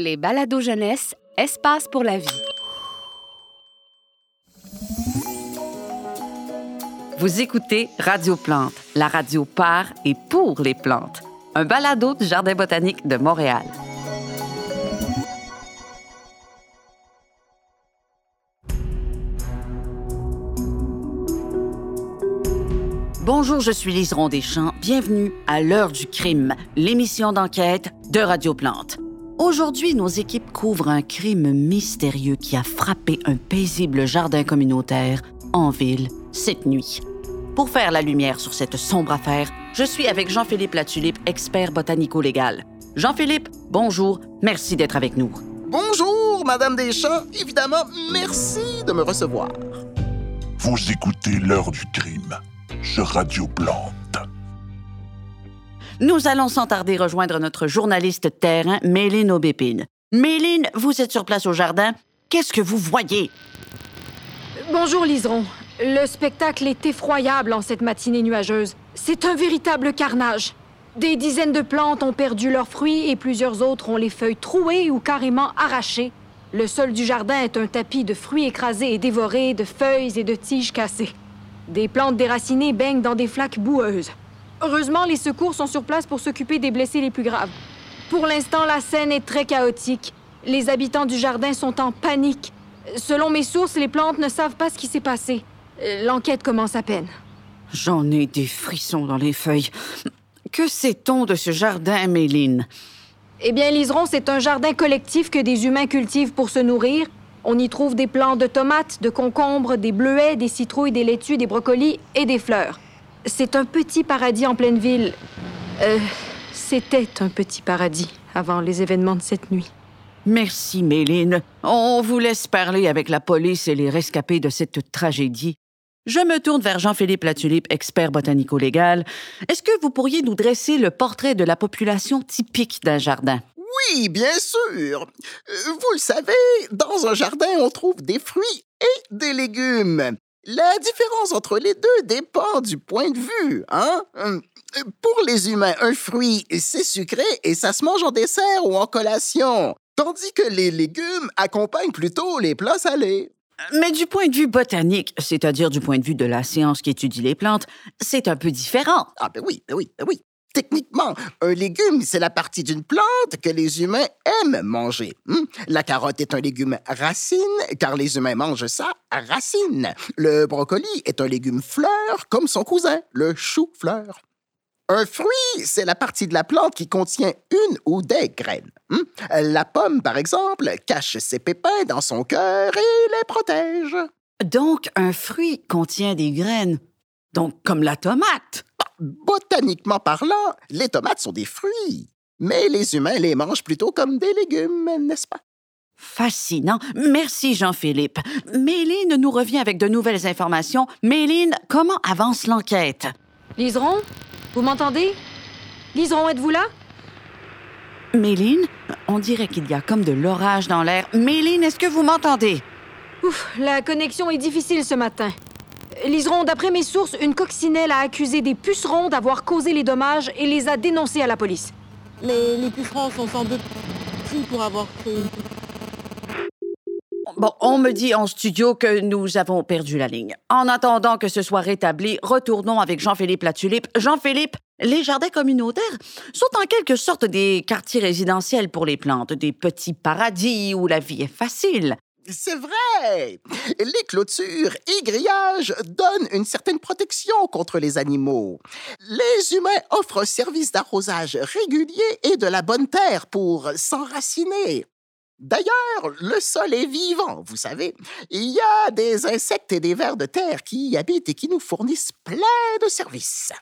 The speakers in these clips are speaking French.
Les balados jeunesse, espace pour la vie. Vous écoutez Radio Plante, la radio par et pour les plantes. Un balado du Jardin botanique de Montréal. Bonjour, je suis Lise Deschamps. Bienvenue à l'heure du crime, l'émission d'enquête de Radio Plante. Aujourd'hui, nos équipes couvrent un crime mystérieux qui a frappé un paisible jardin communautaire en ville cette nuit. Pour faire la lumière sur cette sombre affaire, je suis avec Jean-Philippe Latulippe, expert botanico-légal. Jean-Philippe, bonjour, merci d'être avec nous. Bonjour, Madame Deschamps. Évidemment, merci de me recevoir. Vous écoutez l'heure du crime sur Radio Plante. Nous allons sans tarder rejoindre notre journaliste terrain, Méline Aubépine. Méline, vous êtes sur place au jardin. Qu'est-ce que vous voyez? Bonjour, Liseron. Le spectacle est effroyable en cette matinée nuageuse. C'est un véritable carnage. Des dizaines de plantes ont perdu leurs fruits et plusieurs autres ont les feuilles trouées ou carrément arrachées. Le sol du jardin est un tapis de fruits écrasés et dévorés, de feuilles et de tiges cassées. Des plantes déracinées baignent dans des flaques boueuses. Heureusement, les secours sont sur place pour s'occuper des blessés les plus graves. Pour l'instant, la scène est très chaotique. Les habitants du jardin sont en panique. Selon mes sources, les plantes ne savent pas ce qui s'est passé. Euh, L'enquête commence à peine. J'en ai des frissons dans les feuilles. Que sait-on de ce jardin, Méline? Eh bien, Liseron, c'est un jardin collectif que des humains cultivent pour se nourrir. On y trouve des plants de tomates, de concombres, des bleuets, des citrouilles, des laitues, des brocolis et des fleurs. C'est un petit paradis en pleine ville. Euh, c'était un petit paradis avant les événements de cette nuit. Merci, Méline. On vous laisse parler avec la police et les rescapés de cette tragédie. Je me tourne vers Jean-Philippe Latulippe, expert botanico-légal. Est-ce que vous pourriez nous dresser le portrait de la population typique d'un jardin? Oui, bien sûr. Euh, Vous le savez, dans un jardin, on trouve des fruits et des légumes. La différence entre les deux dépend du point de vue, hein? Hum, Pour les humains, un fruit, c'est sucré et ça se mange en dessert ou en collation, tandis que les légumes accompagnent plutôt les plats salés. Mais du point de vue botanique, c'est-à-dire du point de vue de la science qui étudie les plantes, c'est un peu différent. Ah ben oui, ben oui, ben oui. Techniquement, un légume, c'est la partie d'une plante que les humains aiment manger. Hmm? La carotte est un légume racine, car les humains mangent sa racine. Le brocoli est un légume fleur, comme son cousin, le chou-fleur. Un fruit, c'est la partie de la plante qui contient une ou des graines. Hmm? La pomme, par exemple, cache ses pépins dans son cœur et les protège. Donc, un fruit contient des graines. Donc, comme la tomate. Botaniquement parlant, les tomates sont des fruits. Mais les humains les mangent plutôt comme des légumes, n'est-ce pas? Fascinant. Merci, Jean-Philippe. Méline nous revient avec de nouvelles informations. Méline, comment avance l'enquête? Liseron, vous m'entendez? Liseron, êtes-vous là? Méline, on dirait qu'il y a comme de l'orage dans l'air. Méline, est-ce que vous m'entendez? Ouf, la connexion est difficile ce matin. Liseron, d'après mes sources, une coccinelle a accusé des pucerons d'avoir causé les dommages et les a dénoncés à la police. Les, les pucerons sont sans doute pris pour avoir créé Bon, on me dit en studio que nous avons perdu la ligne. En attendant que ce soit rétabli, retournons avec Jean-Philippe Latulippe. Jean-Philippe, les jardins communautaires sont en quelque sorte des quartiers résidentiels pour les plantes, des petits paradis où la vie est facile. C'est vrai! Les clôtures et grillages donnent une certaine protection contre les animaux. Les humains offrent un service d'arrosage régulier et de la bonne terre pour s'enraciner. D'ailleurs, le sol est vivant, vous savez. Il y a des insectes et des vers de terre qui y habitent et qui nous fournissent plein de services.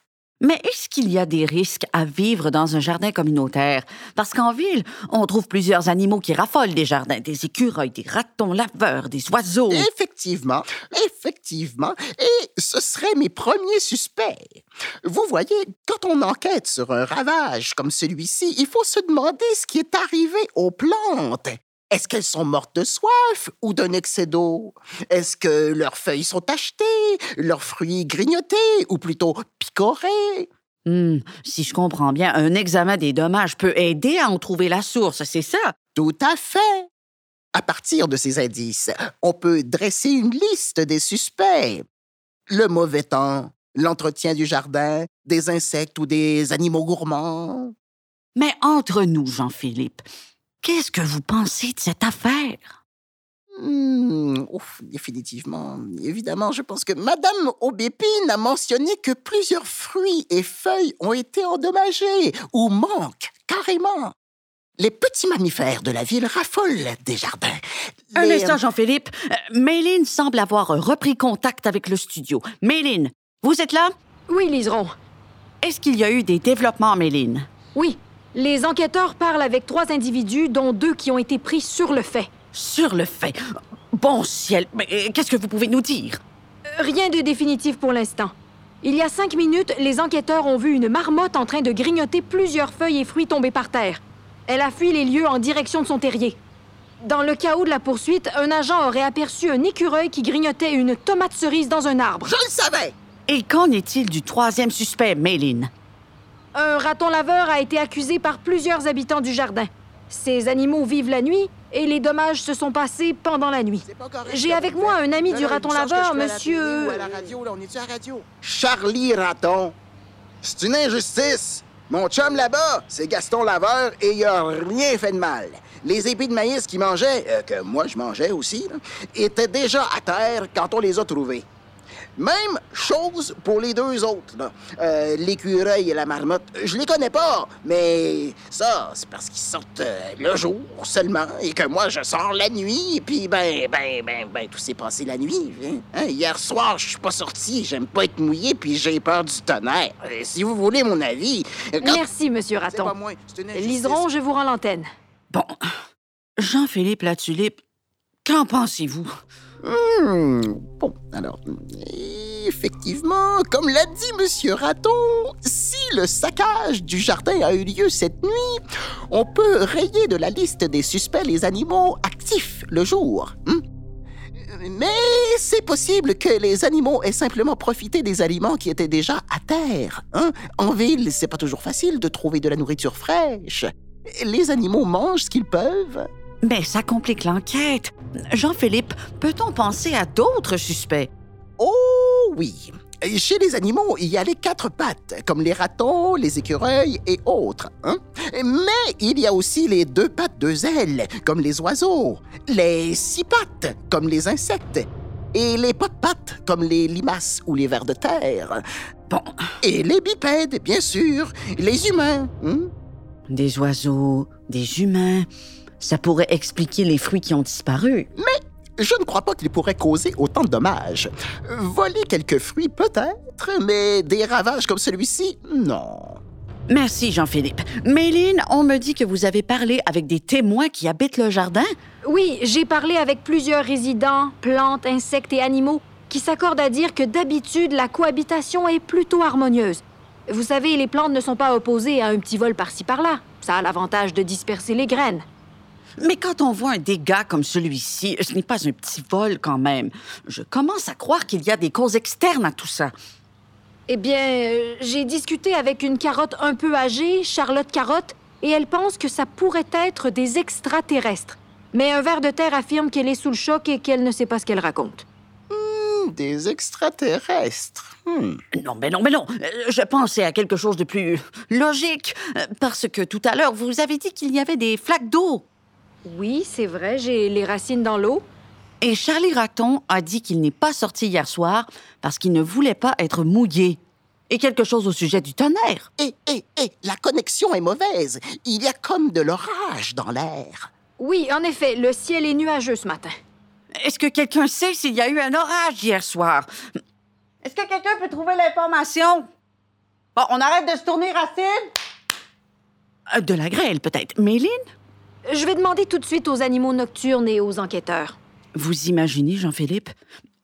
Mais est-ce qu'il y a des risques à vivre dans un jardin communautaire? Parce qu'en ville, on trouve plusieurs animaux qui raffolent des jardins, des écureuils, des ratons laveurs, des oiseaux. Effectivement, effectivement. Et ce seraient mes premiers suspects. Vous voyez, quand on enquête sur un ravage comme celui-ci, il faut se demander ce qui est arrivé aux plantes. Est-ce qu'elles sont mortes de soif ou d'un excès d'eau? Est-ce que leurs feuilles sont tachetées, leurs fruits grignotés ou plutôt picorés? Hmm, si je comprends bien, un examen des dommages peut aider à en trouver la source, c'est ça? Tout à fait. À partir de ces indices, on peut dresser une liste des suspects. Le mauvais temps, l'entretien du jardin, des insectes ou des animaux gourmands. Mais entre nous, Jean-Philippe, qu'est-ce que vous pensez de cette affaire? Hmm, ouf, définitivement. Évidemment, je pense que Madame Aubépine a mentionné que plusieurs fruits et feuilles ont été endommagés ou manquent carrément. Les petits mammifères de la ville raffolent des jardins. Un instant, Jean-Philippe. Euh, Méline semble avoir repris contact avec le studio. Méline, vous êtes là? Oui, Liseron. Est-ce qu'il y a eu des développements, Méline? Oui. Les enquêteurs parlent avec trois individus, dont deux qui ont été pris sur le fait. Sur le fait. Bon ciel, mais euh, qu'est-ce que vous pouvez nous dire? Rien de définitif pour l'instant. Il y a cinq minutes, les enquêteurs ont vu une marmotte en train de grignoter plusieurs feuilles et fruits tombés par terre. Elle a fui les lieux en direction de son terrier. Dans le chaos de la poursuite, un agent aurait aperçu un écureuil qui grignotait une tomate cerise dans un arbre. Je le savais! Et qu'en est-il du troisième suspect, Méline? Un raton laveur a été accusé par plusieurs habitants du jardin. Ces animaux vivent la nuit et les dommages se sont passés pendant la nuit. J'ai avec moi un ami du raton laveur, monsieur. Charlie Raton. C'est une injustice. Mon chum là-bas, c'est Gaston Laveur et il a rien fait de mal. Les épis de maïs qu'il mangeait, euh, que moi je mangeais aussi, là, étaient déjà à terre quand on les a trouvés. Même chose pour les deux autres. là. Euh, L'écureuil et la marmotte, je les connais pas, mais ça, c'est parce qu'ils sortent euh, le jour seulement et que moi, je sors la nuit. Et puis, ben, ben, ben, ben, tout s'est passé la nuit. hein. Hein, Hier soir, je suis pas sorti, j'aime pas être mouillé, puis j'ai peur du tonnerre. Euh, si vous voulez mon avis... quand- Merci, monsieur Raton. Liseron, je vous rends l'antenne. Bon, Jean-Philippe Latulippe, qu'en pensez-vous? Hmm, Bon, alors, effectivement, comme l'a dit Monsieur Raton, si le saccage du jardin a eu lieu cette nuit, on peut rayer de la liste des suspects les animaux actifs le jour. hmm? Mais c'est possible que les animaux aient simplement profité des aliments qui étaient déjà à terre. hein? En ville, c'est pas toujours facile de trouver de la nourriture fraîche. Les animaux mangent ce qu'ils peuvent. Mais ça complique l'enquête. Jean-Philippe, peut-on penser à d'autres suspects? Oh oui. Chez les animaux, il y a les quatre pattes, comme les ratons, les écureuils et autres. hein. Mais il y a aussi les deux pattes, deux ailes, comme les oiseaux, les six pattes, comme les insectes, et les pas de pattes, comme les limaces ou les vers de terre. Bon, Et les bipèdes, bien sûr, les humains. hein. des oiseaux, des humains. Ça pourrait expliquer les fruits qui ont disparu. Je ne crois pas qu'il pourrait causer autant de dommages. Voler quelques fruits, peut-être, mais des ravages comme celui-ci, non. Merci, Jean-Philippe. Méline, on me dit que vous avez parlé avec des témoins qui habitent le jardin. Oui, j'ai parlé avec plusieurs résidents, plantes, insectes et animaux qui s'accordent à dire que d'habitude, la cohabitation est plutôt harmonieuse. Vous savez, les plantes ne sont pas opposées à un petit vol par-ci par-là. Ça a l'avantage de disperser les graines. Mais quand on voit un dégât comme celui-ci, ce n'est pas un petit vol quand même. Je commence à croire qu'il y a des causes externes à tout ça. Eh bien, euh, j'ai discuté avec une carotte un peu âgée, Charlotte Carotte, et elle pense que ça pourrait être des extraterrestres. Mais un ver de terre affirme qu'elle est sous le choc et qu'elle ne sait pas ce qu'elle raconte. Hmm, Des extraterrestres. Hmm. Non, mais non, mais non. Euh, Je pensais à quelque chose de plus logique. euh, Parce que tout à l'heure, vous avez dit qu'il y avait des flaques d'eau. Oui, c'est vrai, j'ai les racines dans l'eau. Et Charlie Raton a dit qu'il n'est pas sorti hier soir parce qu'il ne voulait pas être mouillé. Et quelque chose au sujet du tonnerre. Et, et, et, la connexion est mauvaise. Il y a comme de l'orage dans l'air. Oui, en effet, le ciel est nuageux ce matin. Est-ce que quelqu'un sait s'il y a eu un orage hier soir? Est-ce que quelqu'un peut trouver l'information? Bon, on arrête de se tourner, Racine? Euh, De la grêle, peut-être. Méline? Je vais demander tout de suite aux animaux nocturnes et aux enquêteurs. Vous imaginez, Jean-Philippe?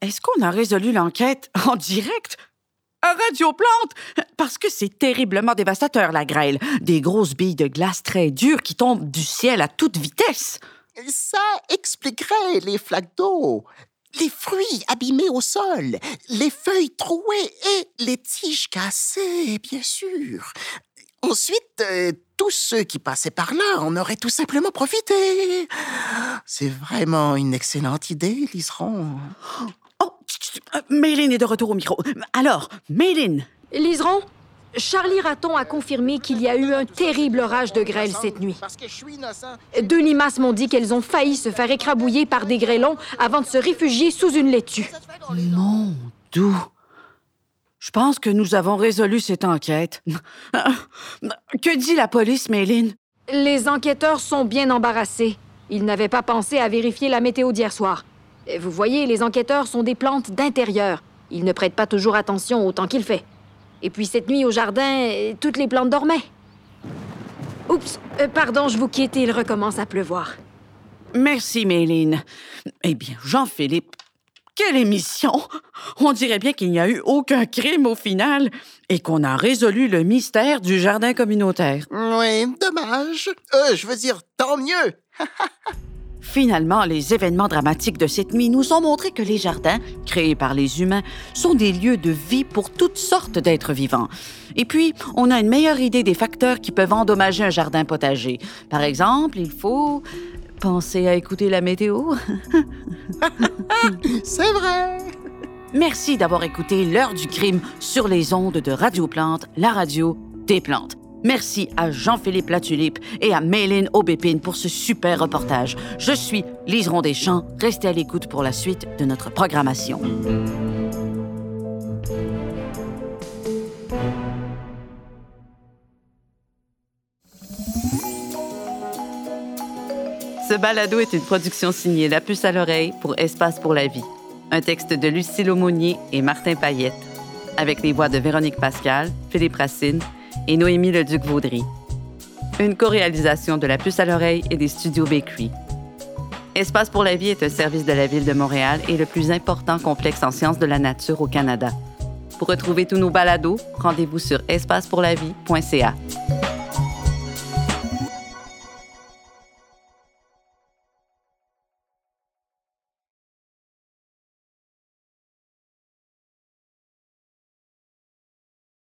Est-ce qu'on a résolu l'enquête en direct? À Radio Plante? Parce que c'est terriblement dévastateur, la grêle. Des grosses billes de glace très dures qui tombent du ciel à toute vitesse. Ça expliquerait les flaques d'eau. les fruits abîmés au sol, les feuilles trouées et les tiges cassées, bien sûr. Ensuite, euh, tous ceux qui passaient par là en auraient tout simplement profité. C'est vraiment une excellente idée, Liseron. Oh, Méline est de retour au micro. Alors, Méline, Liseron, Charlie Raton a confirmé qu'il y a eu un terrible orage de grêle cette nuit. Deux limaces m'ont dit qu'elles ont failli se faire écrabouiller par des grêlons avant de se réfugier sous une laitue. mon doux. Je pense que nous avons résolu cette enquête. Que dit la police, Méline? Les enquêteurs sont bien embarrassés. Ils n'avaient pas pensé à vérifier la météo d'hier soir. Vous voyez, les enquêteurs sont des plantes d'intérieur. Ils ne prêtent pas toujours attention au temps qu'il fait. Et puis cette nuit au jardin, toutes les plantes dormaient. Oups, euh, pardon, je vous quitte, il recommence à pleuvoir. Merci, Méline. Eh bien, Jean-Philippe, quelle émission! On dirait bien qu'il n'y a eu aucun crime au final et qu'on a résolu le mystère du jardin communautaire. Oui, dommage. Euh, je veux dire, tant mieux. Finalement, les événements dramatiques de cette nuit nous ont montré que les jardins, créés par les humains, sont des lieux de vie pour toutes sortes d'êtres vivants. Et puis, on a une meilleure idée des facteurs qui peuvent endommager un jardin potager. Par exemple, il faut penser à écouter la météo. C'est vrai. Merci d'avoir écouté L'heure du crime sur les ondes de Radio Plante, la radio des plantes. Merci à Jean-Philippe Latulippe et à Méline Aubépine pour ce super reportage. Je suis Liseron Deschamps. Restez à l'écoute pour la suite de notre programmation. Ce balado est une production signée La Puce à l'oreille pour Espace pour la vie. Un texte de Lucille Aumonier et Martin Payette, avec les voix de Véronique Pascal, Philippe Racine et Noémie Leduc-Vaudry. Une co-réalisation de La Puce à l'oreille et des studios Bakery. Espace pour la vie est un service de la Ville de Montréal et le plus important complexe en sciences de la nature au Canada. Pour retrouver tous nos balados, rendez-vous sur espacepourlavie.ca.